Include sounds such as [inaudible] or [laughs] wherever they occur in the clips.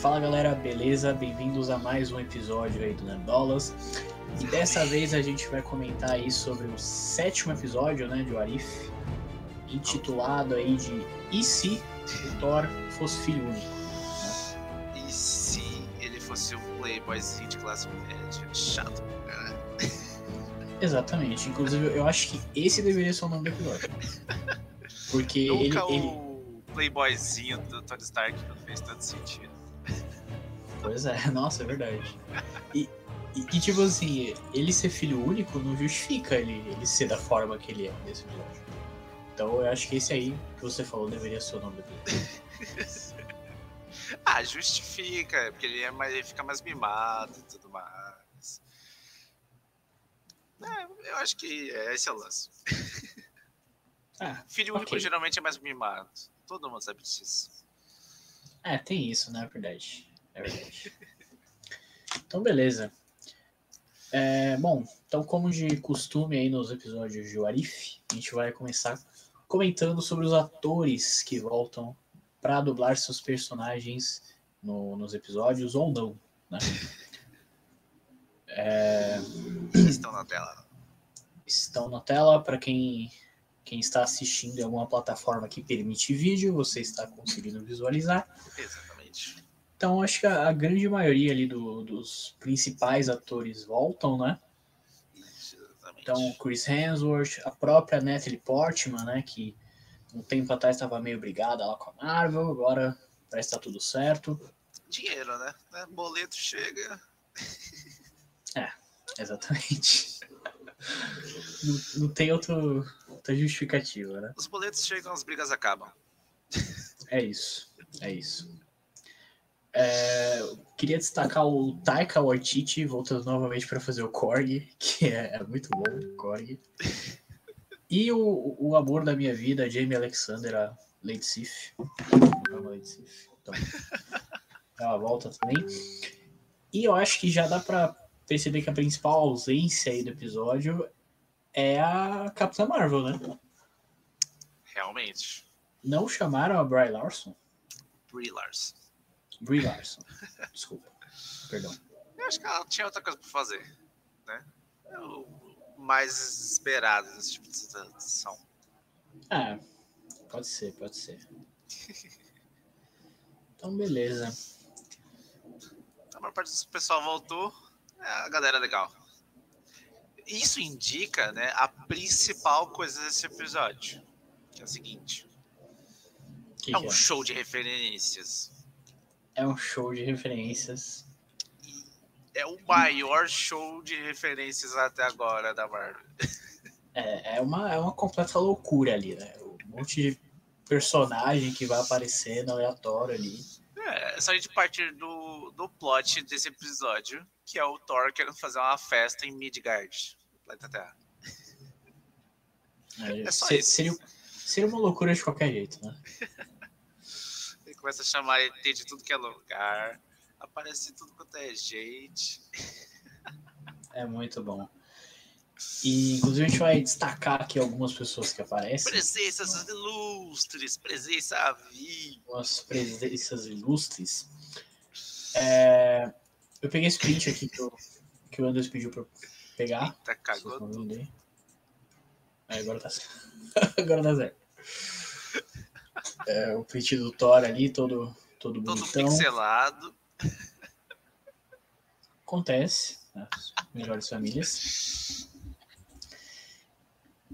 Fala galera, beleza? Bem-vindos a mais um episódio aí do Nerdolas. E dessa vez a gente vai comentar aí sobre o sétimo episódio, né, de Warif, intitulado aí de E se o Thor fosse filho único? E se ele fosse um playboyzinho de classe média? Chato, cara. Exatamente. Inclusive, eu acho que esse deveria ser o nome do episódio. Porque ele, Nunca ele. o playboyzinho do Tony Stark não fez tanto sentido. Pois é, [laughs] nossa, é verdade. E, e, e, tipo assim, ele ser filho único não justifica ele, ele ser da forma que ele é nesse episódio. Então eu acho que esse aí que você falou deveria ser o nome episódio. [laughs] Ah, justifica, porque ele, é mais, ele fica mais mimado e tudo mais. É, eu acho que é esse é o lance. [laughs] Ah, Filho único ok. geralmente é mais mimado. Todo mundo sabe disso. É, tem isso, né? É verdade. É verdade. Então, beleza. É, bom, então, como de costume aí nos episódios de Warif, a gente vai começar comentando sobre os atores que voltam para dublar seus personagens no- nos episódios ou não, né? É, Estão na tela. estão na tela para quem quem está assistindo em alguma plataforma que permite vídeo, você está conseguindo visualizar. Exatamente. Então, acho que a, a grande maioria ali do- dos principais atores voltam, né? Exatamente. Então, Chris Hemsworth, a própria Natalie Portman, né? Que um tempo atrás estava meio brigada lá com a Marvel, agora parece que tá tudo certo. Dinheiro, né? né? Boleto chega. Exatamente. não, não tem outro, outra justificativa, né? Os boletos chegam, as brigas acabam. É isso, é isso. É, queria destacar o Taika Waititi voltando novamente para fazer o Korg, que é, é muito bom, o Korg. E o, o amor da minha vida, Jamie Alexander, a Lady Sif. Lady Sif. Então, ela volta também. E eu acho que já dá para perceber que a principal ausência aí do episódio é a Capitã Marvel, né? Realmente. Não chamaram a Bry Larson? Brie Larson. Brie Larson. Desculpa. Perdão. Eu acho que ela tinha outra coisa pra fazer, né? É o mais esperado desse tipo de situação. Ah, pode ser, pode ser. [laughs] Então, beleza. A maior parte do pessoal voltou, é a galera legal. Isso indica, né, a principal coisa desse episódio, que é o seguinte: Que é um show de referências. É um show de referências. É o maior show de referências até agora da Marvel. É, é, uma, é uma completa loucura ali, né? Um monte de personagem que vai aparecendo aleatório ali. É só a gente partir do, do plot desse episódio, que é o Thor querendo fazer uma festa em Midgard, planeta Terra. É só Se- isso. seria, seria uma loucura de qualquer jeito, né? [laughs] Começa a chamar ET de tudo que é lugar, aparece tudo quanto é gente. [laughs] É muito bom. E, inclusive, a gente vai destacar aqui algumas pessoas que aparecem. Presenças ilustres, presença viva. algumas presenças ilustres. É, eu peguei esse print aqui que, o- que o Anderson pediu pra eu pegar. Eita, cagou vendo aí? É, agora tá [laughs] certo. agora tá certo. É, o print do Thor ali, todo, todo Todo bonitão. pixelado. Acontece. Nas melhores famílias.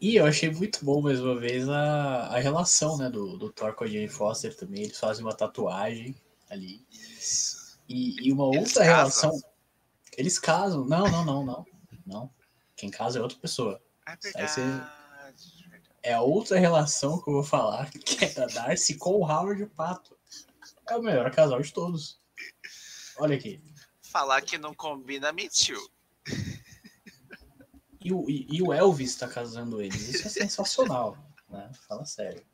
E eu achei muito bom, mais uma vez, a, a relação né, do, do Thor com a Jane Foster também. Eles fazem uma tatuagem ali. Isso. E, e uma Eles outra casam? relação. Eles casam. Não, não, não, não. Não. Quem casa é outra pessoa. É Aí você-. É a outra relação que eu vou falar, [laughs] que é da Darcy com o Howard Pato. É o melhor casal de todos. Olha aqui. Falar que não combina, mentiu. E o, e, e o Elvis tá casando eles. Isso é sensacional. Né? Fala sério.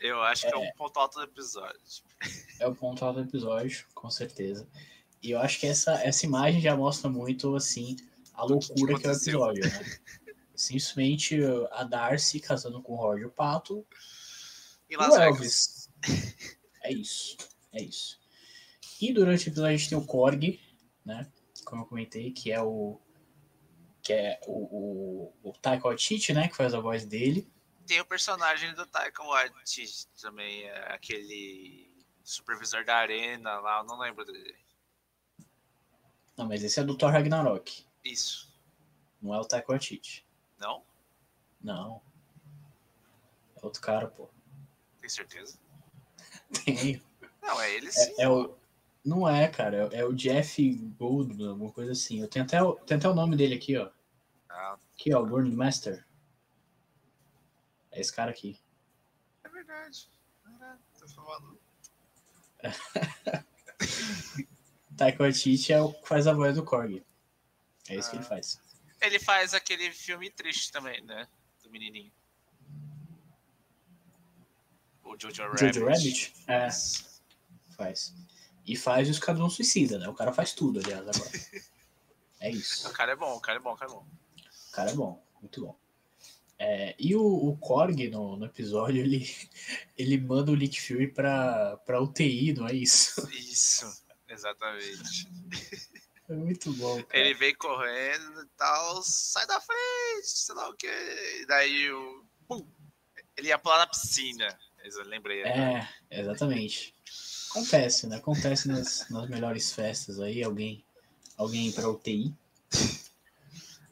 Eu acho que é um ponto alto do episódio. É o ponto alto do episódio, com certeza. E eu acho que essa, essa imagem já mostra muito, assim, a loucura que é o episódio, né? Simplesmente uh, a Darcy casando com o Roger Pato e Las. Elvis. É isso, é isso. E durante o episódio a gente tem o Korg, né? Como eu comentei, que é o. Que é o, o, o Taika Waititi, né? Que faz a voz dele. Tem o personagem do Taika Waititi também, é aquele supervisor da arena lá, eu não lembro dele. Não, mas esse é do Thor Ragnarok. Isso. Não é o Taika Waititi. Não? Não. É outro cara, pô. Tem certeza? [laughs] Tem. Não, é ele sim. É, é o... Não é, cara. É o Jeff Goldblum, alguma coisa assim. Eu tenho até, o... tenho até o nome dele aqui, ó. Ah, Aqui, ó, o Burn Master. É esse cara aqui. é verdade. Caraca, tô falando. [laughs] Taika Waititi é o que faz a voz do Korg. É isso que ele Ah. faz. Ele faz aquele filme triste também, né? Do menininho. O Jojo Rabbit. Jojo Rabbit? É, faz. E faz o Esquadrão Suicida, né? O cara faz tudo, aliás, agora. É O isso. cara é bom, o cara é bom, o cara é bom. O cara é bom, muito bom. É, e o, o Korg, no, no episódio, ele, [laughs] ele manda o Nick Fury pra, pra UTI, não é isso? Isso, exatamente. [laughs] É muito bom, cara. Ele vem correndo e tal, sai da frente, sei lá o que. Daí o. Pum, ele ia pular na piscina. Eu lembrei. É, exatamente. Acontece, né? Acontece nas, nas melhores festas aí, alguém, alguém ir pra UTI.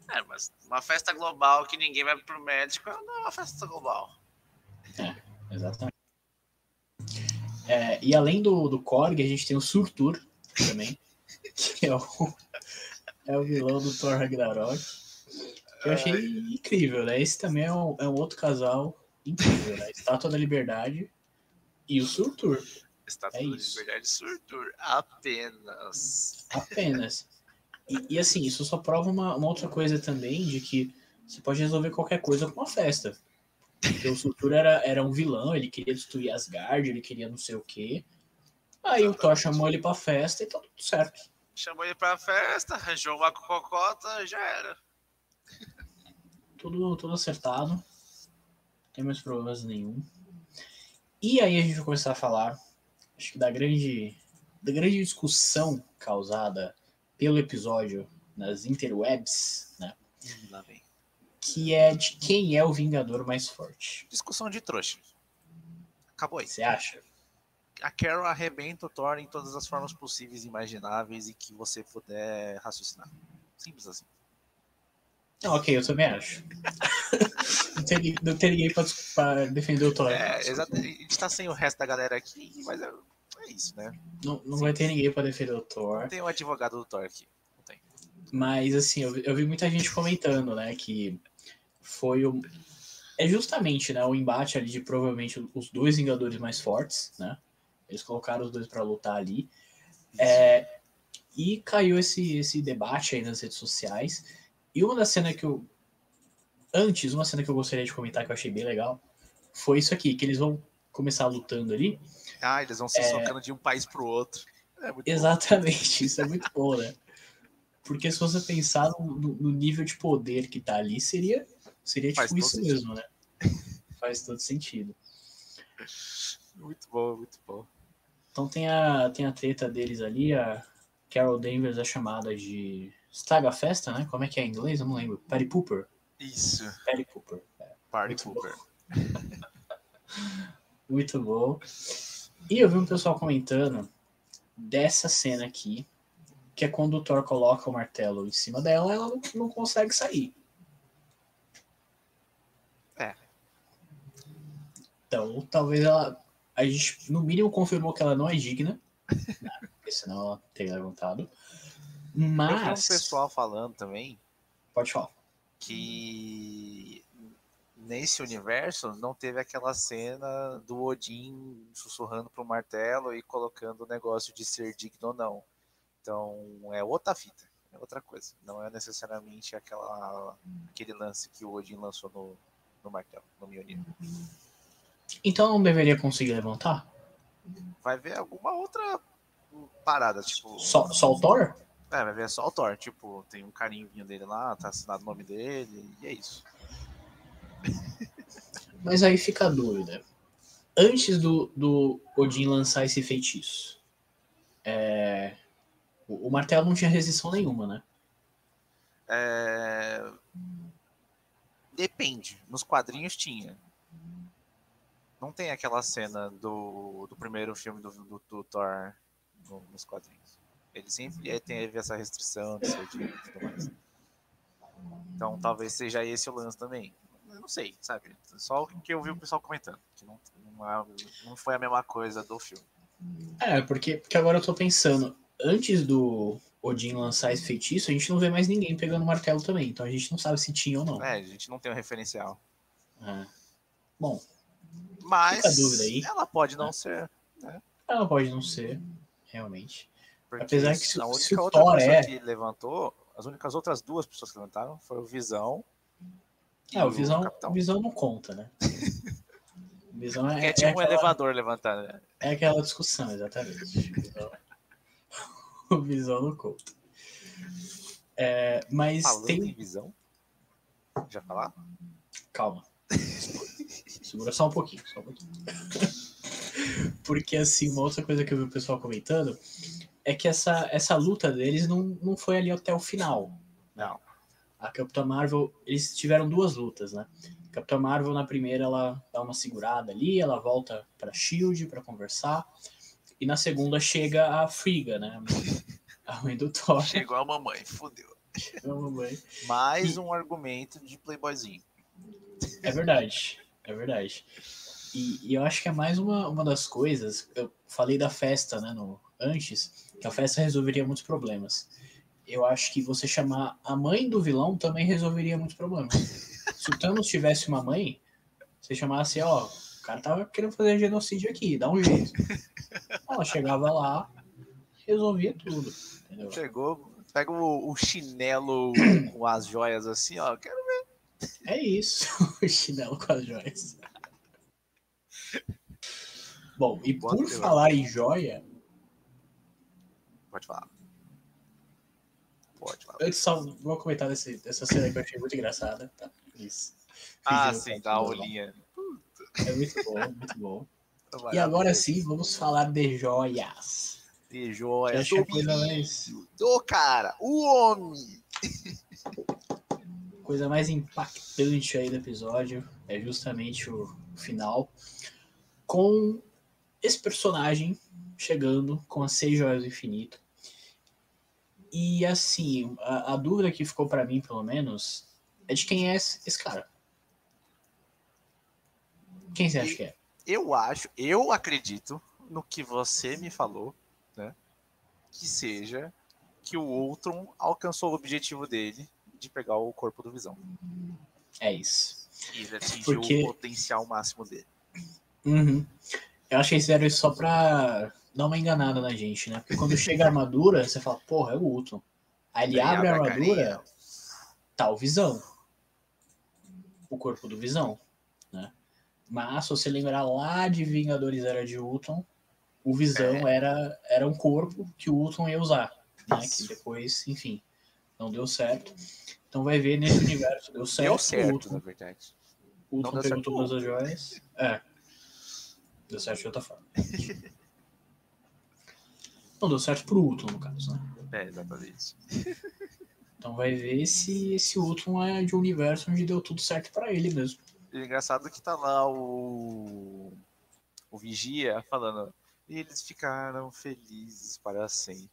É, mas uma festa global que ninguém vai pro médico não é uma festa global. Exatamente. É, e além do, do Korg, a gente tem o Surtur também, que é o, é o vilão do Thor Ragnarok. Que eu achei incrível, né? Esse também é um, é um outro casal incrível, né? Estátua da Liberdade e o Surtur, Estátua É da isso. Liberdade Surtur. Apenas. apenas. E, e, assim, isso só prova uma, uma outra coisa também, de que você pode resolver qualquer coisa com uma festa. Porque o Surtur era, era um vilão, ele queria destruir Asgard, ele queria não sei o quê. Aí o Thor chamou ele pra festa e tá tudo certo. Chamou ele pra festa, arranjou uma cocota, já era. Tudo, tudo acertado. Não tem mais problemas nenhum. E aí a gente vai começar a falar, acho que da grande, da grande discussão causada pelo episódio nas interwebs, né? Lá vem. Que é de quem é o Vingador mais forte. Discussão de trouxa. Acabou aí. Você acha? A Carol arrebenta o Thor em todas as formas possíveis e imagináveis e que você puder raciocinar. Simples assim. Não, ok, eu também acho. [laughs] não, tem, não tem ninguém pra, pra defender o Thor. É, exatamente. A gente tá sem o resto da galera aqui, mas é, é isso, né? Não, não vai ter ninguém pra defender o Thor. Tem o advogado do Thor aqui. Não tem. Mas, assim, eu, vi- eu vi muita gente comentando, né, que foi o. É justamente, né, o embate ali de provavelmente os dois Vingadores mais fortes, né? Eles colocaram os dois pra lutar ali. É, e caiu esse, esse debate aí nas redes sociais. E uma das cenas que eu. Antes, uma cena que eu gostaria de comentar que eu achei bem legal foi isso aqui, que eles vão começar lutando ali. Ah, eles vão se socando de um país pro outro. É muito bom. Exatamente, isso é muito bom, né? Porque se você pensar no, no- nível de poder que tá ali, seria, seria Faz tipo isso sentido. mesmo, né? Faz todo sentido. [laughs] Muito bom, muito bom. Então tem a, tem a treta deles ali, a Carol Danvers é chamada de Staga Festa, né? Como é que é em inglês? Eu não lembro. Patty Pooper. Isso. Patty Pooper. Party Muito Pooper. [laughs] Muito bom. E eu vi um pessoal comentando dessa cena aqui, que é quando o Thor coloca o martelo em cima dela, ela não, não consegue sair. É. Então, talvez ela. A gente, no mínimo, confirmou que ela não é digna. Porque senão ela teria levantado. Eu vi um Mas. pessoal falando também Pode falar. que nesse universo não teve aquela cena do Odin sussurrando pro martelo e colocando o negócio de ser digno ou não. Então é outra fita, é outra coisa. Não é necessariamente aquela, aquele lance que o Odin lançou no, no martelo, no Mjolnir. Então não deveria conseguir levantar? Vai ver alguma outra parada, tipo. Só, só o Thor? É, vai ver só o Thor, tipo, tem um carinhozinho dele lá, tá assinado o nome dele, e é isso. [laughs] Mas aí fica a dúvida. Antes do, do Odin lançar esse feitiço, é, o, o martelo não tinha resistência nenhuma, né? É, Depende. Nos quadrinhos tinha. Não tem aquela cena do, do primeiro filme do, do, do Thor no, nos quadrinhos. Ele sempre teve essa restrição de ser e tudo mais. Então talvez seja esse o lance também. Eu não sei, sabe? Só o que eu vi o pessoal comentando. Que não, não, é, não foi a mesma coisa do filme. É, porque, porque agora eu tô pensando, antes do Odin lançar esse feitiço, a gente não vê mais ninguém pegando martelo também. Então a gente não sabe se tinha ou não. É, a gente não tem um referencial. É. Bom. Mas ela pode não é. ser. Né? Ela pode não ser, realmente. Porque Apesar que se, a única se outra Thor é... que levantou, as únicas outras duas pessoas que levantaram foram o Visão. É, o Visão, o Visão não conta, né? [laughs] Visão é, é tipo é um aquela, elevador levantado. Né? É aquela discussão, exatamente. [laughs] o Visão não conta. É, mas Falando tem... em visão? Já falar? Calma. Segura só um pouquinho, só um pouquinho. [laughs] Porque assim, uma outra coisa que eu vi o pessoal comentando é que essa, essa luta deles não, não foi ali até o final. Não. A Capitã Marvel, eles tiveram duas lutas, né? A Capitã Marvel, na primeira, ela dá uma segurada ali, ela volta pra Shield para conversar. E na segunda chega a Friga, né? A mãe do Thor. Chegou a mamãe, fodeu. Chegou a mamãe. Mais e... um argumento de playboyzinho. É verdade, é verdade. E, e, eu acho que é mais uma, uma das coisas. Eu falei da festa, né, no, antes, que a festa resolveria muitos problemas. Eu acho que você chamar a mãe do vilão também resolveria muitos problemas. Se o Thanos tivesse uma mãe, você chamasse, ó, o cara tava querendo fazer genocídio aqui, dá um jeito. Ela chegava lá, resolvia tudo. Entendeu? Chegou, pega o, o chinelo com as joias assim, ó, quero. É isso, o [laughs] chinelo com as joias. Bom, e Boa por falar em joia. Pode falar. Pode falar. Antes só vou comentar desse, dessa cena que eu achei muito engraçada. Tá? Isso. Ah, sim, da olhinha. É muito bom, muito bom. [laughs] E agora sim, vamos falar de joias. De joias. Do, do cara, o homem. Coisa mais impactante aí do episódio é justamente o final. Com esse personagem chegando com as seis joias do infinito. E assim, a, a dúvida que ficou para mim, pelo menos, é de quem é esse, esse cara. Quem você acha que é? Eu acho, eu acredito no que você me falou, né? Que seja que o Ultron alcançou o objetivo dele de pegar o corpo do Visão. É isso. E ele atingiu Porque... o potencial máximo dele. Uhum. Eu acho que eles fizeram isso só pra dar uma enganada na gente, né? Porque quando chega a armadura, você fala, porra, é o Ultron. Aí ele abre a armadura, tá o Visão. O corpo do Visão, né? Mas, se você lembrar lá de Vingadores Era de Ultron, o Visão é. era, era um corpo que o Ultron ia usar, né? Que depois, enfim, não deu certo. Então vai ver nesse universo, deu certo. Deu certo, Ultron. na verdade. O Ultron pegou todas as joias. É. Deu certo de outra forma. [laughs] não, deu certo pro Ultron, no caso, né? É, exatamente. [laughs] Então vai ver se esse Ultron é de um universo onde deu tudo certo para ele mesmo. E é engraçado que tá lá o, o Vigia falando. E eles ficaram felizes para sempre.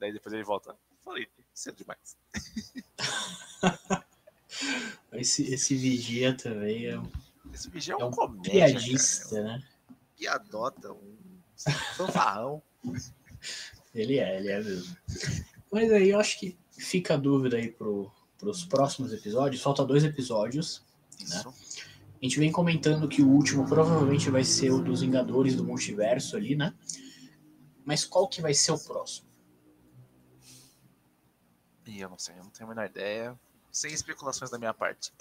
Daí depois ele volta. Falei, cedo demais. [laughs] esse, esse Vigia também é um. Esse Vigia é um, é um comédia, piadista, cara. né? Piadota, um fanfarrão. ele é, ele é mesmo. Mas aí eu acho que fica a dúvida aí pro, pros próximos episódios. Falta dois episódios. Né? Isso. A gente vem comentando que o último provavelmente vai ser o dos Vingadores do Multiverso ali, né? Mas qual que vai ser o próximo? Eu não sei, eu não tenho a menor ideia. Sem especulações da minha parte.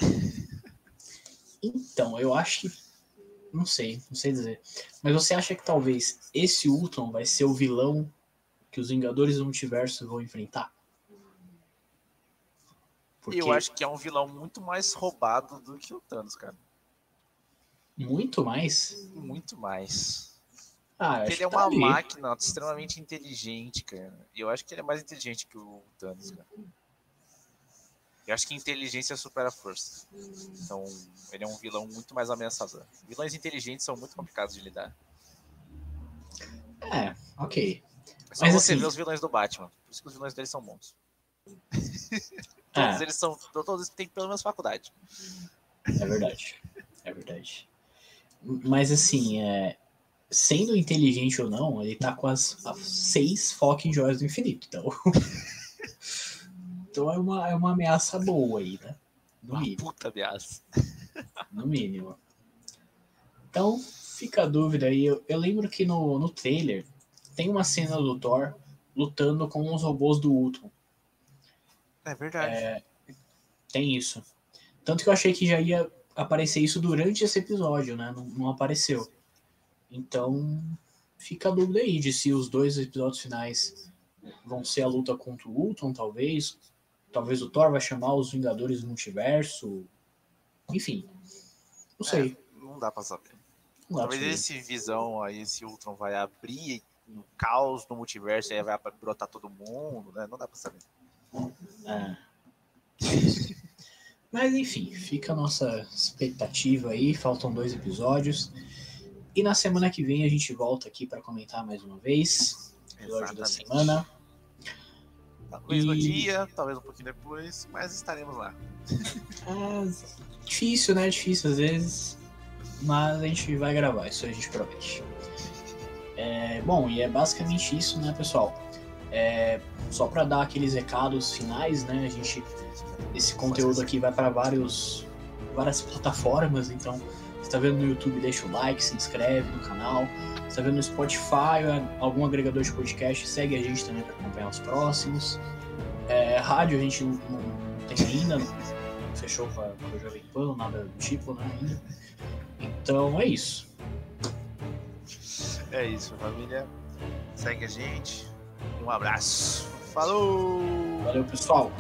Então, eu acho que. Não sei, não sei dizer. Mas você acha que talvez esse Ultron vai ser o vilão que os Vingadores do Multiverso vão enfrentar? Porque... Eu acho que é um vilão muito mais roubado do que o Thanos, cara. Muito mais? Muito mais. Ah, ele é tá uma ali. máquina extremamente inteligente, cara. E eu acho que ele é mais inteligente que o Thanos, cara. Eu acho que inteligência supera a força. Então, ele é um vilão muito mais ameaçador. Vilões inteligentes são muito complicados de lidar. É, ok. É só Mas você assim- ver os vilões do Batman. Por isso que os vilões dele são bons. Todos É, eles são. Todos eles têm pelo menos faculdade. é verdade. É verdade. Mas assim, é, sendo inteligente ou não, ele tá com as, as seis fucking joias do infinito. Então. [laughs] então é uma, é uma ameaça boa aí, né? No Uma mínimo. puta ameaça. No mínimo. Então, fica a dúvida aí. Eu, eu lembro que no, no trailer tem uma cena do Thor lutando com os robôs do Ultron. É verdade. Tem isso. Tanto que eu achei que já ia aparecer isso durante esse episódio, né? Não, não apareceu. Então, fica a dúvida aí de se os dois episódios finais vão ser a luta contra o Ultron, talvez. Talvez o Thor vai chamar os Vingadores do Multiverso. Enfim. Não sei. Não dá pra saber. Não Talvez saber. esse visão aí, esse Ultron vai abrir um caos no multiverso e aí vai brotar todo mundo, né? Não dá pra saber. É. É. [laughs] Mas enfim, fica a nossa expectativa aí. Faltam dois episódios. E na semana que vem a gente volta aqui para comentar mais uma vez. Episódio da Exatamente. semana. Talvez no E- dia, talvez um pouquinho depois, mas estaremos lá. [laughs] É difícil, né? Difícil às vezes. Mas a gente vai gravar, isso a gente promete. É, bom, e é basicamente isso, né, pessoal? É, só para dar aqueles recados finais, né? A gente esse conteúdo aqui vai para vários várias plataformas, então está vendo no YouTube, deixa o like, se inscreve no canal. Está vendo no Spotify, algum agregador de podcast, segue a gente também para acompanhar os próximos. É, rádio a gente não, não tem ainda, não fechou com a, com a Jovem Pan, nada do tipo, né, ainda. Então é isso. É isso, família. Segue a gente. Um abraço. Falou! Valeu, pessoal.